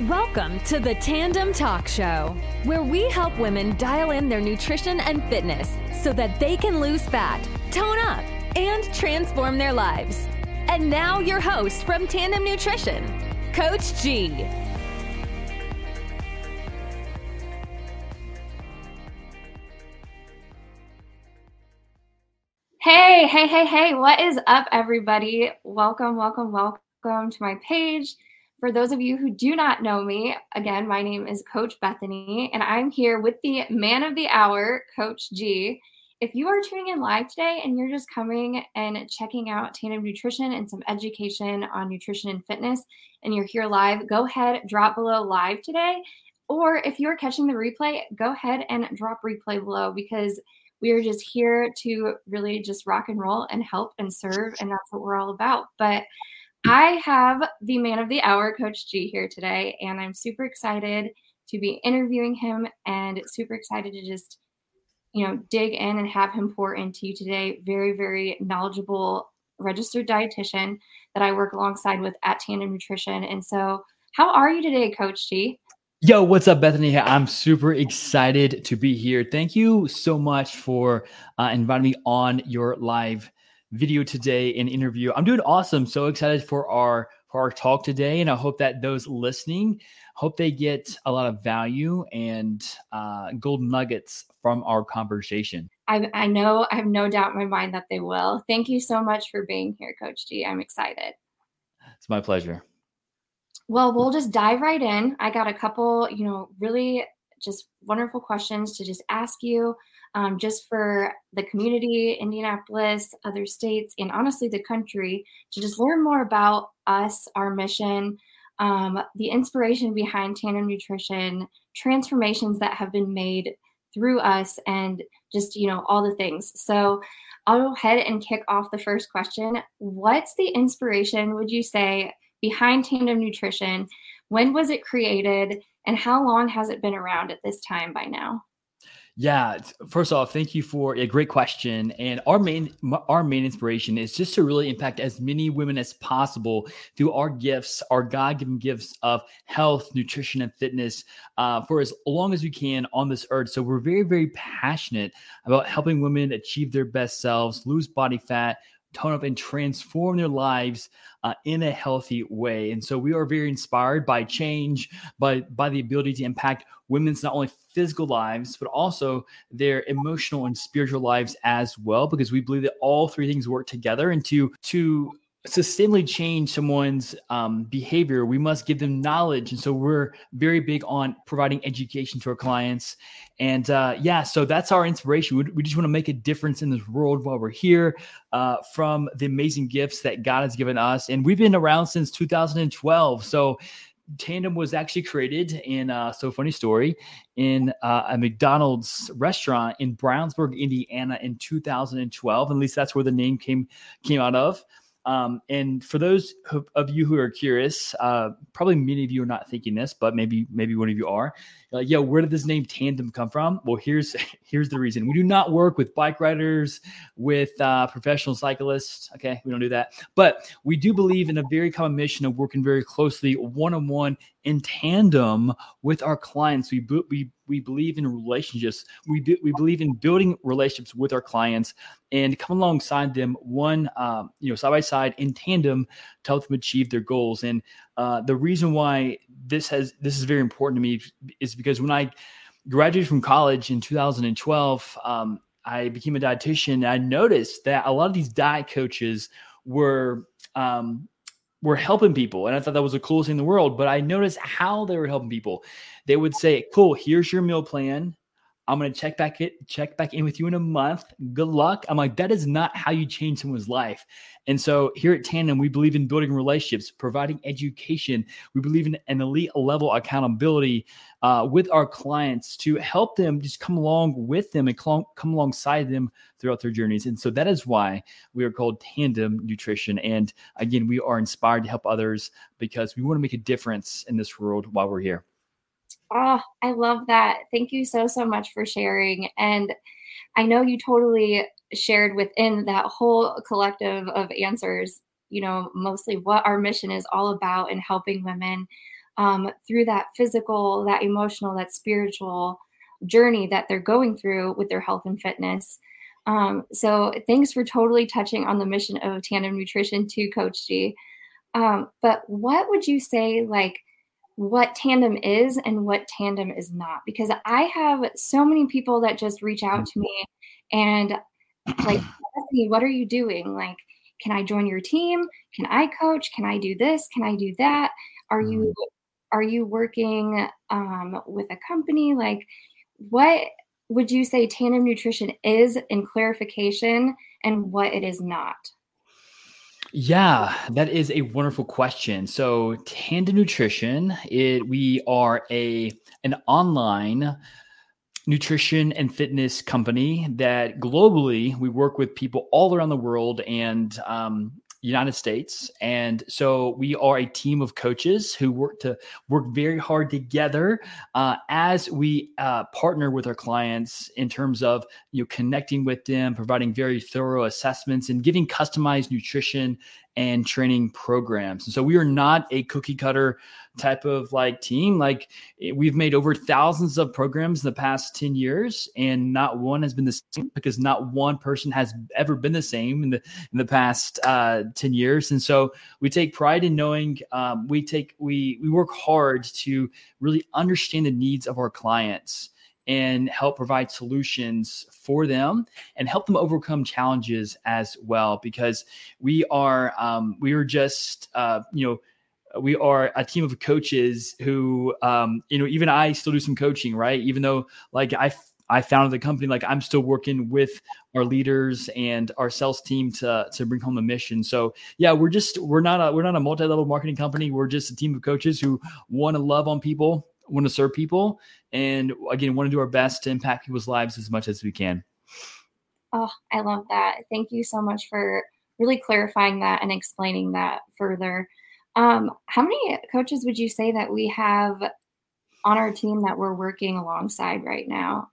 Welcome to the Tandem Talk Show, where we help women dial in their nutrition and fitness so that they can lose fat, tone up, and transform their lives. And now, your host from Tandem Nutrition, Coach G. Hey, hey, hey, hey, what is up, everybody? Welcome, welcome, welcome to my page. For those of you who do not know me, again, my name is Coach Bethany, and I'm here with the man of the hour, Coach G. If you are tuning in live today and you're just coming and checking out Tandem Nutrition and some education on nutrition and fitness, and you're here live, go ahead, drop below live today. Or if you're catching the replay, go ahead and drop replay below because we are just here to really just rock and roll and help and serve. And that's what we're all about. But I have the man of the hour, Coach G, here today, and I'm super excited to be interviewing him and super excited to just, you know, dig in and have him pour into you today. Very, very knowledgeable registered dietitian that I work alongside with at Tandem Nutrition. And so, how are you today, Coach G? Yo, what's up, Bethany? I'm super excited to be here. Thank you so much for uh, inviting me on your live video today and interview. I'm doing awesome. So excited for our for our talk today, and I hope that those listening hope they get a lot of value and uh, gold nuggets from our conversation. I, I know I have no doubt in my mind that they will. Thank you so much for being here, Coach G. I'm excited. It's my pleasure. Well, we'll just dive right in. I got a couple, you know, really just wonderful questions to just ask you um, just for the community, Indianapolis, other states, and honestly the country to just learn more about us, our mission, um, the inspiration behind Tandem Nutrition, transformations that have been made through us, and just, you know, all the things. So I'll go ahead and kick off the first question. What's the inspiration, would you say, behind Tandem Nutrition? When was it created? And how long has it been around at this time by now? Yeah, first off, thank you for a great question. And our main our main inspiration is just to really impact as many women as possible through our gifts, our God given gifts of health, nutrition, and fitness uh, for as long as we can on this earth. So we're very very passionate about helping women achieve their best selves, lose body fat, tone up and transform their lives uh, in a healthy way. And so we are very inspired by change, by by the ability to impact women's not only physical lives but also their emotional and spiritual lives as well, because we believe that all three things work together and to to sustainably change someone's um, behavior, we must give them knowledge. And so we're very big on providing education to our clients. And uh, yeah, so that's our inspiration. We, we just want to make a difference in this world while we're here uh, from the amazing gifts that God has given us. And we've been around since 2012. So Tandem was actually created in uh, so funny story in uh, a McDonald's restaurant in Brownsburg, Indiana, in 2012. At least that's where the name came came out of. Um, and for those of you who are curious, uh, probably many of you are not thinking this, but maybe maybe one of you are. Like, yo, where did this name Tandem come from? Well, here's here's the reason. We do not work with bike riders, with uh, professional cyclists. Okay, we don't do that, but we do believe in a very common mission of working very closely, one on one, in tandem with our clients. We we we believe in relationships. We we believe in building relationships with our clients and come alongside them one um, you know side by side in tandem to help them achieve their goals. And uh, the reason why this has this is very important to me is because when I graduated from college in 2012, um, I became a dietitian. I noticed that a lot of these diet coaches were um, were helping people. And I thought that was the coolest thing in the world. But I noticed how they were helping people. They would say, Cool, here's your meal plan. I'm gonna check back it, check back in with you in a month. Good luck. I'm like, that is not how you change someone's life. And so here at Tandem, we believe in building relationships, providing education. We believe in an elite level accountability uh, with our clients to help them just come along with them and come alongside them throughout their journeys. And so that is why we are called Tandem Nutrition. And again, we are inspired to help others because we want to make a difference in this world while we're here. Oh, I love that. Thank you so, so much for sharing. And I know you totally shared within that whole collective of answers, you know, mostly what our mission is all about in helping women um, through that physical, that emotional, that spiritual journey that they're going through with their health and fitness. Um, so thanks for totally touching on the mission of Tandem Nutrition to Coach G. Um, but what would you say, like, what tandem is and what tandem is not? Because I have so many people that just reach out to me and, like, what are you doing? Like, can I join your team? Can I coach? Can I do this? Can I do that? Are you mm-hmm. are you working um, with a company? Like, what would you say tandem nutrition is in clarification and what it is not? Yeah, that is a wonderful question. So, Tandem Nutrition, it we are a an online nutrition and fitness company that globally we work with people all around the world and um, United States. And so we are a team of coaches who work to work very hard together uh, as we uh, partner with our clients in terms of you know connecting with them, providing very thorough assessments, and giving customized nutrition and training programs. And so we are not a cookie cutter type of like team. Like eh, we've made over thousands of programs in the past 10 years and not one has been the same because not one person has ever been the same in the in the past uh, 10 years. And so we take pride in knowing um, we take we we work hard to really understand the needs of our clients and help provide solutions for them and help them overcome challenges as well because we are um, we are just uh, you know we are a team of coaches who um, you know even i still do some coaching right even though like i I founded the company. Like I'm still working with our leaders and our sales team to to bring home the mission. So yeah, we're just we're not a we're not a multi level marketing company. We're just a team of coaches who want to love on people want to serve people, and again, want to do our best to impact people's lives as much as we can. Oh, I love that. Thank you so much for really clarifying that and explaining that further. Um, how many coaches would you say that we have on our team that we're working alongside right now?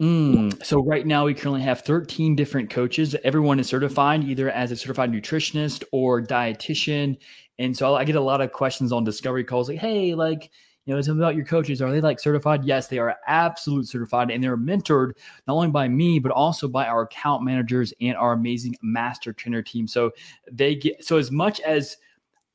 Mm, so right now we currently have 13 different coaches. Everyone is certified either as a certified nutritionist or dietitian. And so I get a lot of questions on discovery calls like, hey, like, you know, me about your coaches. Are they like certified? Yes, they are absolute certified, and they're mentored not only by me but also by our account managers and our amazing master trainer team. So they get so as much as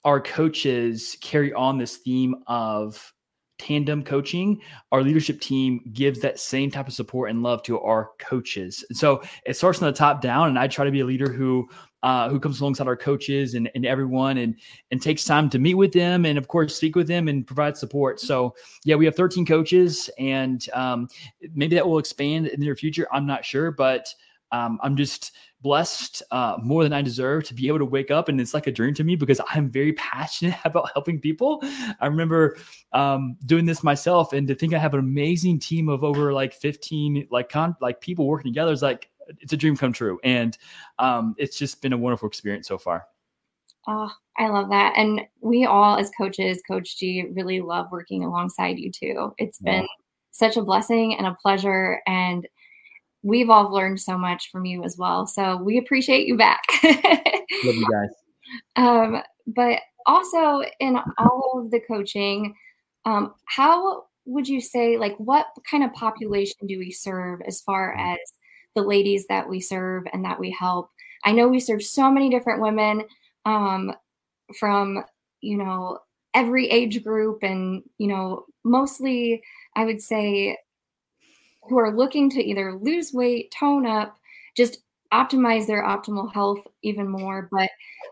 our coaches carry on this theme of tandem coaching, our leadership team gives that same type of support and love to our coaches. So it starts from the top down, and I try to be a leader who uh, who comes alongside our coaches and, and everyone and and takes time to meet with them and of course speak with them and provide support so yeah we have 13 coaches and um, maybe that will expand in the near future i'm not sure but um, i'm just blessed uh, more than i deserve to be able to wake up and it's like a dream to me because i'm very passionate about helping people i remember um, doing this myself and to think i have an amazing team of over like 15 like con like people working together is like it's a dream come true, and um, it's just been a wonderful experience so far. Oh, I love that. And we all, as coaches, Coach G, really love working alongside you too. It's yeah. been such a blessing and a pleasure. And we've all learned so much from you as well. So we appreciate you back. love you guys. Um, but also, in all of the coaching, um, how would you say, like, what kind of population do we serve as far as the ladies that we serve and that we help. I know we serve so many different women um, from, you know, every age group and, you know, mostly I would say who are looking to either lose weight, tone up, just optimize their optimal health even more. But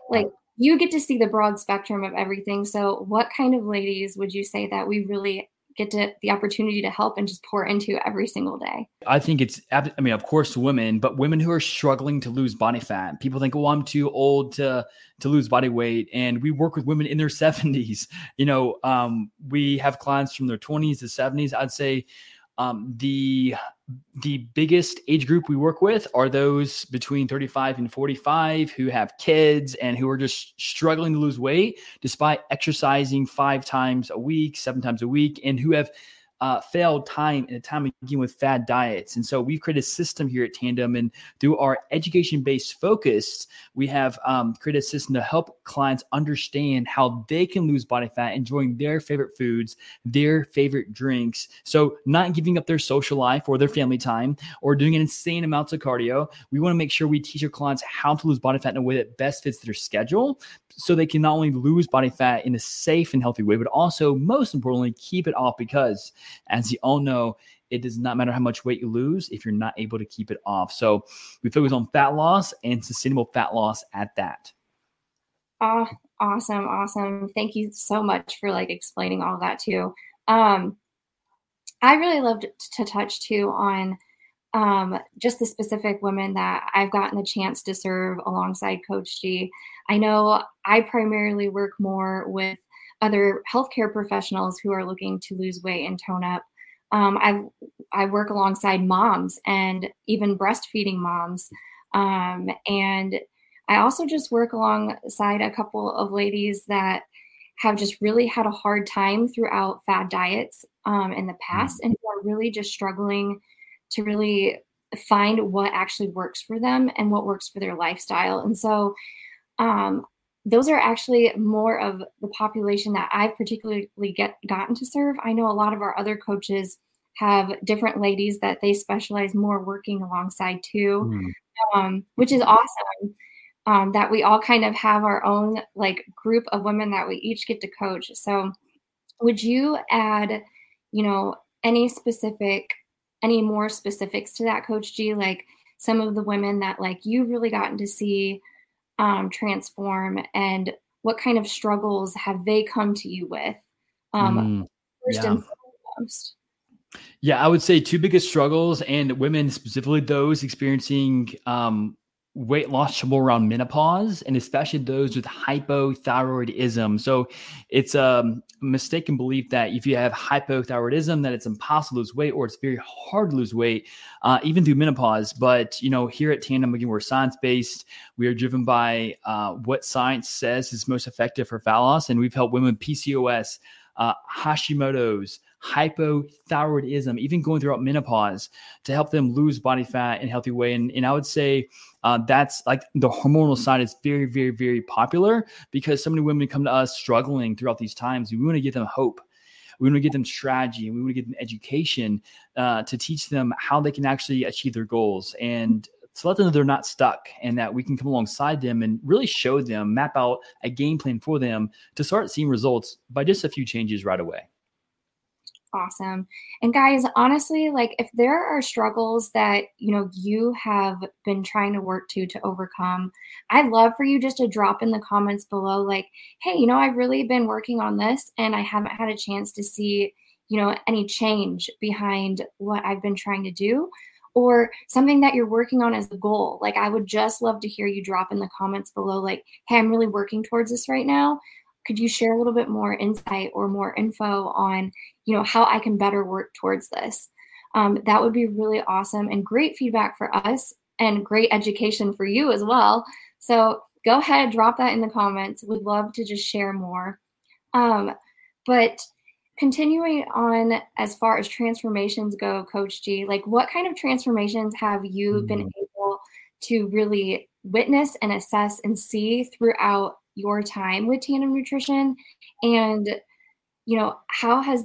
like you get to see the broad spectrum of everything. So, what kind of ladies would you say that we really get to the opportunity to help and just pour into every single day. I think it's, I mean, of course, women, but women who are struggling to lose body fat. People think, oh, I'm too old to to lose body weight, and we work with women in their 70s. You know, um, we have clients from their 20s to 70s. I'd say um, the the biggest age group we work with are those between 35 and 45 who have kids and who are just struggling to lose weight despite exercising five times a week, seven times a week, and who have uh, failed time and time again with fad diets. And so we've created a system here at Tandem, and through our education based focus, we have um, created a system to help clients understand how they can lose body fat, enjoying their favorite foods, their favorite drinks. So not giving up their social life or their family time or doing an insane amounts of cardio. We want to make sure we teach our clients how to lose body fat in a way that best fits their schedule so they can not only lose body fat in a safe and healthy way, but also, most importantly, keep it off because, as you all know, it does not matter how much weight you lose if you're not able to keep it off. So we focus on fat loss and sustainable fat loss at that. Oh, awesome. Awesome. Thank you so much for like explaining all that too. Um, I really loved to touch too on um, just the specific women that I've gotten the chance to serve alongside Coach G. I know I primarily work more with other healthcare professionals who are looking to lose weight and tone up. Um, I I work alongside moms and even breastfeeding moms, um, and I also just work alongside a couple of ladies that have just really had a hard time throughout fad diets um, in the past mm. and who are really just struggling to really find what actually works for them and what works for their lifestyle. And so um, those are actually more of the population that I've particularly get gotten to serve. I know a lot of our other coaches have different ladies that they specialize more working alongside too, mm. um, which is awesome. Um, that we all kind of have our own like group of women that we each get to coach. So, would you add, you know, any specific any more specifics to that, Coach G? Like some of the women that like you've really gotten to see um, transform, and what kind of struggles have they come to you with? Um, mm, first yeah. and foremost. Yeah, I would say two biggest struggles, and women specifically those experiencing um, weight loss trouble around menopause and especially those with hypothyroidism. So it's a mistaken belief that if you have hypothyroidism that it's impossible to lose weight or it's very hard to lose weight uh, even through menopause. But you know here at Tandem again we're science based. We are driven by uh, what science says is most effective for fat loss, and we've helped women with PCOS, uh, Hashimoto's hypothyroidism, even going throughout menopause to help them lose body fat in a healthy way. And, and I would say uh, that's like the hormonal side is very, very, very popular because so many women come to us struggling throughout these times. We want to give them hope. We want to give them strategy and we want to give them education uh, to teach them how they can actually achieve their goals and to let them know they're not stuck and that we can come alongside them and really show them, map out a game plan for them to start seeing results by just a few changes right away awesome. And guys, honestly, like if there are struggles that, you know, you have been trying to work to to overcome, I'd love for you just to drop in the comments below like, "Hey, you know, I've really been working on this and I haven't had a chance to see, you know, any change behind what I've been trying to do." Or something that you're working on as a goal. Like, I would just love to hear you drop in the comments below, like, hey, I'm really working towards this right now could you share a little bit more insight or more info on you know how i can better work towards this. Um, that would be really awesome and great feedback for us and great education for you as well. So go ahead drop that in the comments. We'd love to just share more. Um, but continuing on as far as transformations go coach g like what kind of transformations have you mm-hmm. been able to really witness and assess and see throughout your time with tandem nutrition? And you know how has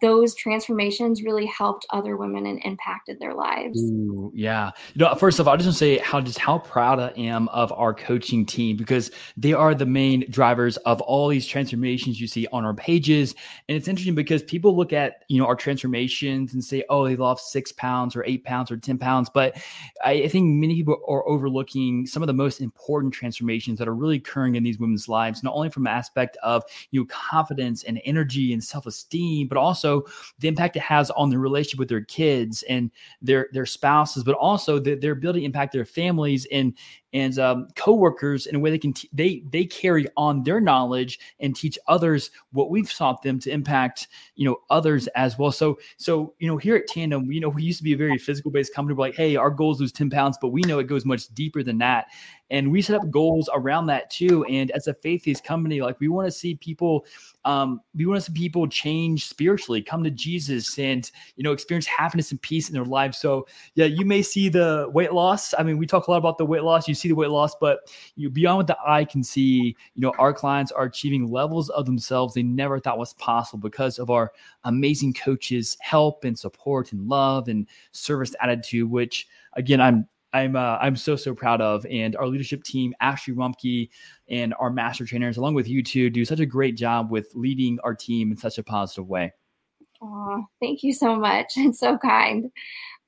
those transformations really helped other women and impacted their lives. Ooh, yeah. You know, first of all, I just want to say how just how proud I am of our coaching team because they are the main drivers of all these transformations you see on our pages. And it's interesting because people look at, you know, our transformations and say, oh, they lost six pounds or eight pounds or 10 pounds. But I, I think many people are overlooking some of the most important transformations that are really occurring in these women's lives, not only from the aspect of you know confidence and energy and self-esteem, but also also the impact it has on the relationship with their kids and their their spouses, but also the, their ability to impact their families and and um, coworkers in a way they can t- they they carry on their knowledge and teach others what we've taught them to impact you know others as well. So so you know here at Tandem, you know we used to be a very physical based company. We're like, hey, our goals lose ten pounds, but we know it goes much deeper than that and we set up goals around that too and as a faith-based company like we want to see people um, we want to see people change spiritually come to jesus and you know experience happiness and peace in their lives so yeah you may see the weight loss i mean we talk a lot about the weight loss you see the weight loss but you beyond what the eye can see you know our clients are achieving levels of themselves they never thought was possible because of our amazing coaches help and support and love and service attitude which again i'm I'm uh, I'm so so proud of, and our leadership team, Ashley Rumpke, and our master trainers, along with you two, do such a great job with leading our team in such a positive way. Oh, thank you so much. It's so kind.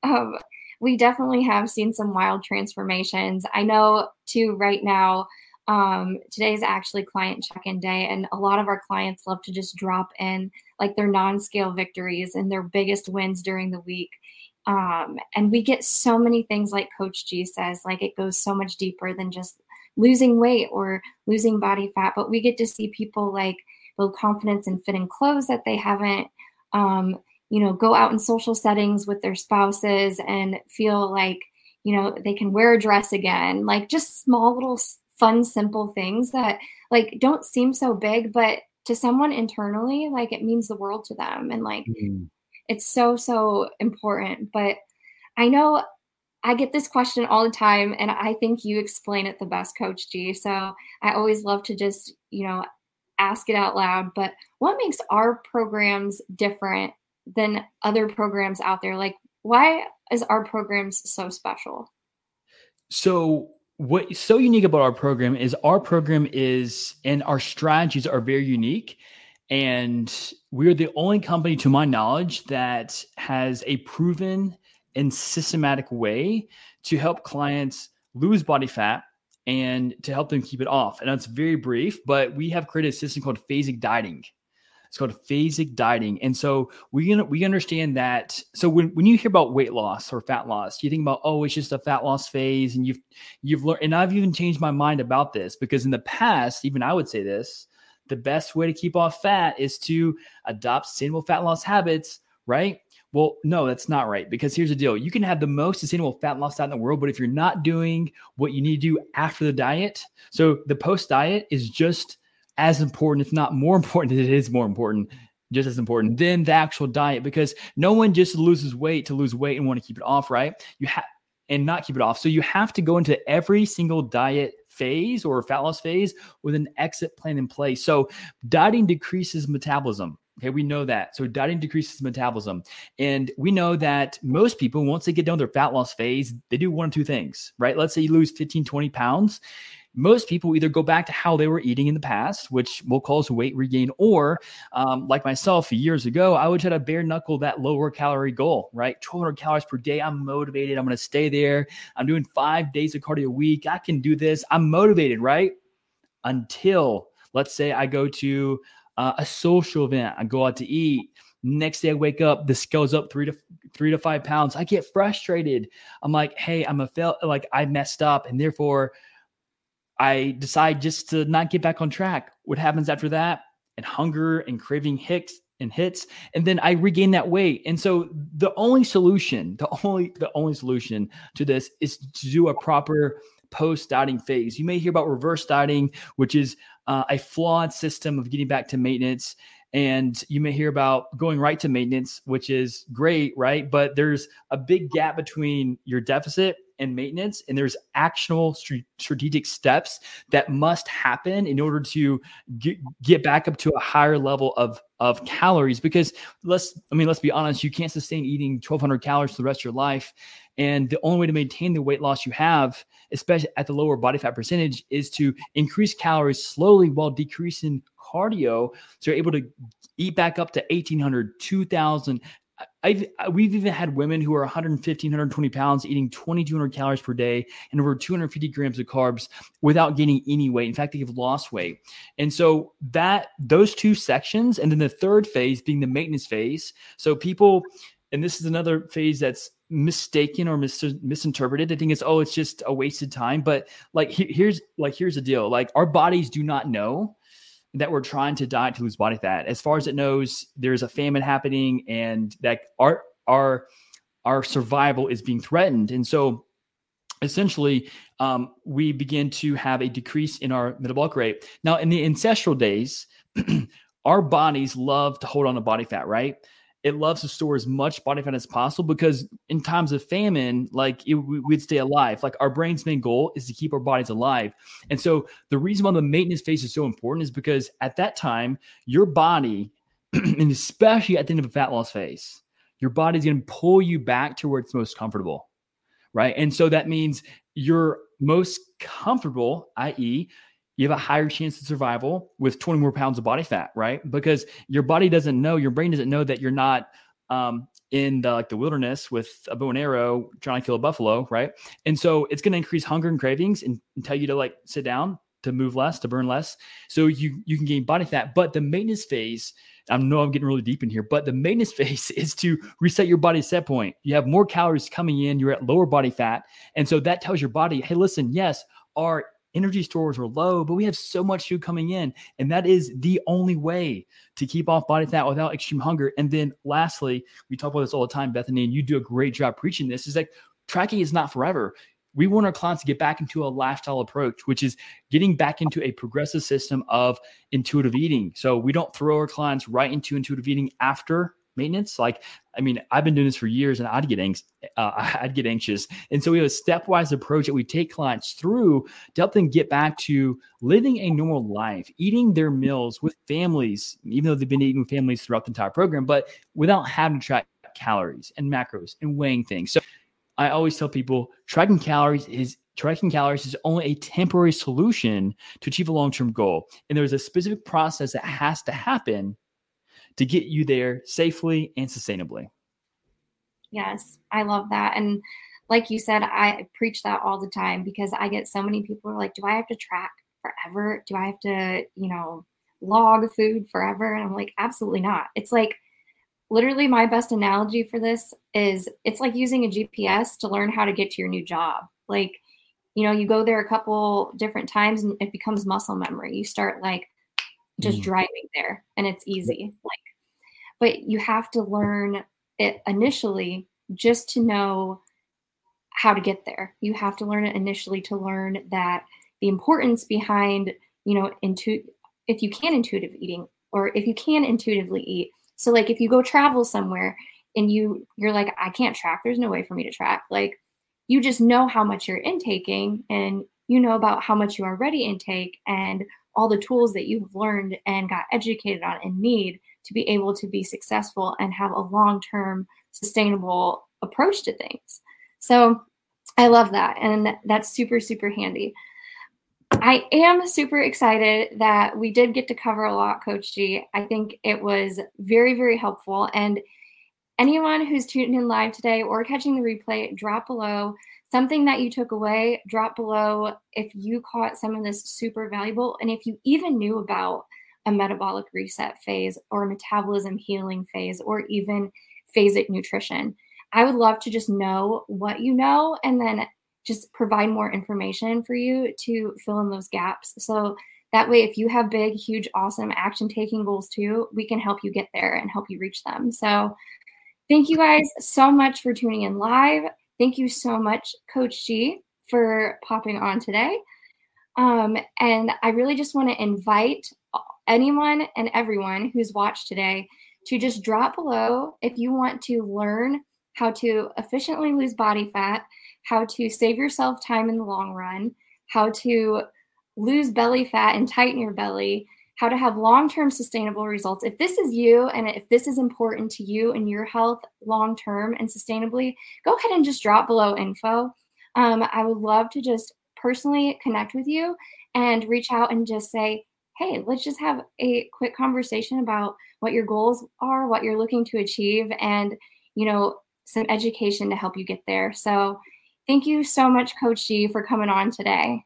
Um, we definitely have seen some wild transformations. I know too. Right now, um, today is actually client check-in day, and a lot of our clients love to just drop in like their non-scale victories and their biggest wins during the week um, and we get so many things like Coach G says, like it goes so much deeper than just losing weight or losing body fat, but we get to see people like build confidence in fitting clothes that they haven't, um, you know, go out in social settings with their spouses and feel like, you know, they can wear a dress again. Like just small little fun, simple things that like don't seem so big, but to someone internally, like it means the world to them. And like, mm-hmm it's so, so important. But I know I get this question all the time, and I think you explain it the best, Coach G. So I always love to just, you know, ask it out loud. But what makes our programs different than other programs out there? Like, why is our programs so special? So, what's so unique about our program is our program is, and our strategies are very unique. And we're the only company, to my knowledge, that has a proven and systematic way to help clients lose body fat and to help them keep it off. And that's very brief, but we have created a system called phasic dieting. It's called phasic dieting. And so we we understand that. So when, when you hear about weight loss or fat loss, you think about, oh, it's just a fat loss phase. And you've you've learned, and I've even changed my mind about this because in the past, even I would say this, the best way to keep off fat is to adopt sustainable fat loss habits, right? Well, no, that's not right. Because here's the deal you can have the most sustainable fat loss diet in the world, but if you're not doing what you need to do after the diet, so the post diet is just as important, if not more important, it is more important, just as important than the actual diet because no one just loses weight to lose weight and want to keep it off, right? You have and not keep it off. So you have to go into every single diet phase or fat loss phase with an exit plan in place. So dieting decreases metabolism. Okay, we know that. So dieting decreases metabolism. And we know that most people, once they get down their fat loss phase, they do one or two things, right? Let's say you lose 15, 20 pounds most people either go back to how they were eating in the past, which will cause weight regain, or um, like myself years ago, I would try to bare knuckle that lower calorie goal, right? 1200 calories per day. I'm motivated. I'm going to stay there. I'm doing five days of cardio a week. I can do this. I'm motivated, right? Until let's say I go to uh, a social event, I go out to eat. Next day I wake up, the scale's up three to three to five pounds. I get frustrated. I'm like, hey, I'm a fail, like I messed up, and therefore I decide just to not get back on track. What happens after that? And hunger and craving hits and hits, and then I regain that weight. And so the only solution, the only the only solution to this is to do a proper post dieting phase. You may hear about reverse dieting, which is uh, a flawed system of getting back to maintenance. And you may hear about going right to maintenance, which is great, right? But there's a big gap between your deficit and maintenance and there's actionable strategic steps that must happen in order to get, get back up to a higher level of of calories. Because let's i mean let's be honest you can't sustain eating 1200 calories for the rest of your life and the only way to maintain the weight loss you have especially at the lower body fat percentage is to increase calories slowly while decreasing cardio so you're able to eat back up to 1800 2000 I've, uh, we've even had women who are 115, 120 pounds eating 2,200 calories per day and over 250 grams of carbs without gaining any weight. In fact, they've lost weight. And so that those two sections, and then the third phase being the maintenance phase. So people, and this is another phase that's mistaken or mis- misinterpreted. I think it's oh, it's just a wasted time. But like he- here's like here's the deal: like our bodies do not know that we're trying to diet to lose body fat. As far as it knows, there's a famine happening, and that our our our survival is being threatened. And so essentially um, we begin to have a decrease in our metabolic rate. Now, in the ancestral days, our bodies love to hold on to body fat, right? It loves to store as much body fat as possible because in times of famine, like it, we'd stay alive. Like our brain's main goal is to keep our bodies alive. And so the reason why the maintenance phase is so important is because at that time, your body, and especially at the end of a fat loss phase, your body's going to pull you back to where it's most comfortable right? And so that means you're most comfortable, i.e., you have a higher chance of survival with 20 more pounds of body fat, right? Because your body doesn't know, your brain doesn't know that you're not um, in the like the wilderness with a bow and arrow trying to kill a buffalo, right? And so it's going to increase hunger and cravings and, and tell you to like sit down, to move less, to burn less. So you you can gain body fat, but the maintenance phase I know I'm getting really deep in here, but the maintenance phase is to reset your body set point. You have more calories coming in, you're at lower body fat. And so that tells your body, hey, listen, yes, our energy stores are low, but we have so much food coming in. And that is the only way to keep off body fat without extreme hunger. And then lastly, we talk about this all the time, Bethany, and you do a great job preaching this, is like tracking is not forever we want our clients to get back into a lifestyle approach, which is getting back into a progressive system of intuitive eating. So we don't throw our clients right into intuitive eating after maintenance. Like, I mean, I've been doing this for years, and I'd get anxious. Uh, I'd get anxious, and so we have a stepwise approach that we take clients through to help them get back to living a normal life, eating their meals with families, even though they've been eating with families throughout the entire program, but without having to track calories and macros and weighing things. So I always tell people tracking calories is tracking calories is only a temporary solution to achieve a long-term goal. And there's a specific process that has to happen to get you there safely and sustainably. Yes, I love that. And like you said, I preach that all the time because I get so many people are like, do I have to track forever? Do I have to, you know, log food forever? And I'm like, absolutely not. It's like literally my best analogy for this is it's like using a GPS to learn how to get to your new job. Like, you know, you go there a couple different times and it becomes muscle memory. You start like just mm. driving there and it's easy. Like, but you have to learn it initially just to know how to get there. You have to learn it initially to learn that the importance behind, you know, into if you can intuitive eating or if you can intuitively eat, so like if you go travel somewhere and you you're like I can't track, there's no way for me to track. Like you just know how much you're intaking and you know about how much you already intake and all the tools that you've learned and got educated on and need to be able to be successful and have a long-term sustainable approach to things. So I love that and that's super super handy. I am super excited that we did get to cover a lot, Coach G. I think it was very, very helpful. And anyone who's tuning in live today or catching the replay, drop below something that you took away. Drop below if you caught some of this super valuable and if you even knew about a metabolic reset phase or metabolism healing phase or even phasic nutrition. I would love to just know what you know and then just provide more information for you to fill in those gaps. So that way, if you have big, huge, awesome action taking goals too, we can help you get there and help you reach them. So thank you guys so much for tuning in live. Thank you so much, Coach G, for popping on today. Um, and I really just want to invite anyone and everyone who's watched today to just drop below if you want to learn how to efficiently lose body fat how to save yourself time in the long run, how to lose belly fat and tighten your belly, how to have long term sustainable results. If this is you and if this is important to you and your health long term and sustainably, go ahead and just drop below info. Um, I would love to just personally connect with you and reach out and just say, hey, let's just have a quick conversation about what your goals are, what you're looking to achieve, and, you know, some education to help you get there. So, Thank you so much, Coach G, for coming on today.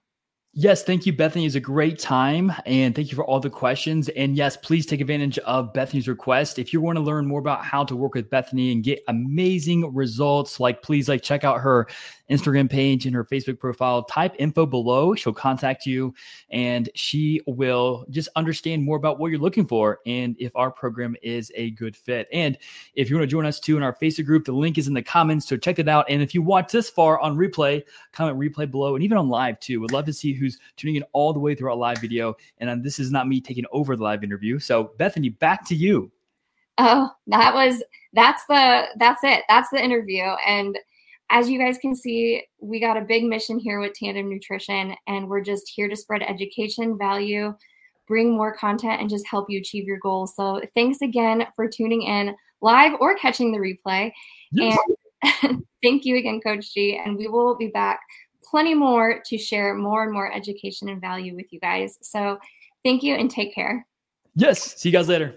Yes, thank you, Bethany. It was a great time. And thank you for all the questions. And yes, please take advantage of Bethany's request. If you want to learn more about how to work with Bethany and get amazing results, like please like check out her Instagram page and her Facebook profile. Type info below. She'll contact you and she will just understand more about what you're looking for and if our program is a good fit. And if you want to join us too in our Facebook group, the link is in the comments. So check it out. And if you watch this far on replay, comment replay below and even on live too. Would love to see who's tuning in all the way through our live video. And um, this is not me taking over the live interview. So Bethany, back to you. Oh, that was that's the that's it. That's the interview. And as you guys can see, we got a big mission here with Tandem Nutrition, and we're just here to spread education, value, bring more content, and just help you achieve your goals. So, thanks again for tuning in live or catching the replay. Yes. And thank you again, Coach G. And we will be back plenty more to share more and more education and value with you guys. So, thank you and take care. Yes. See you guys later.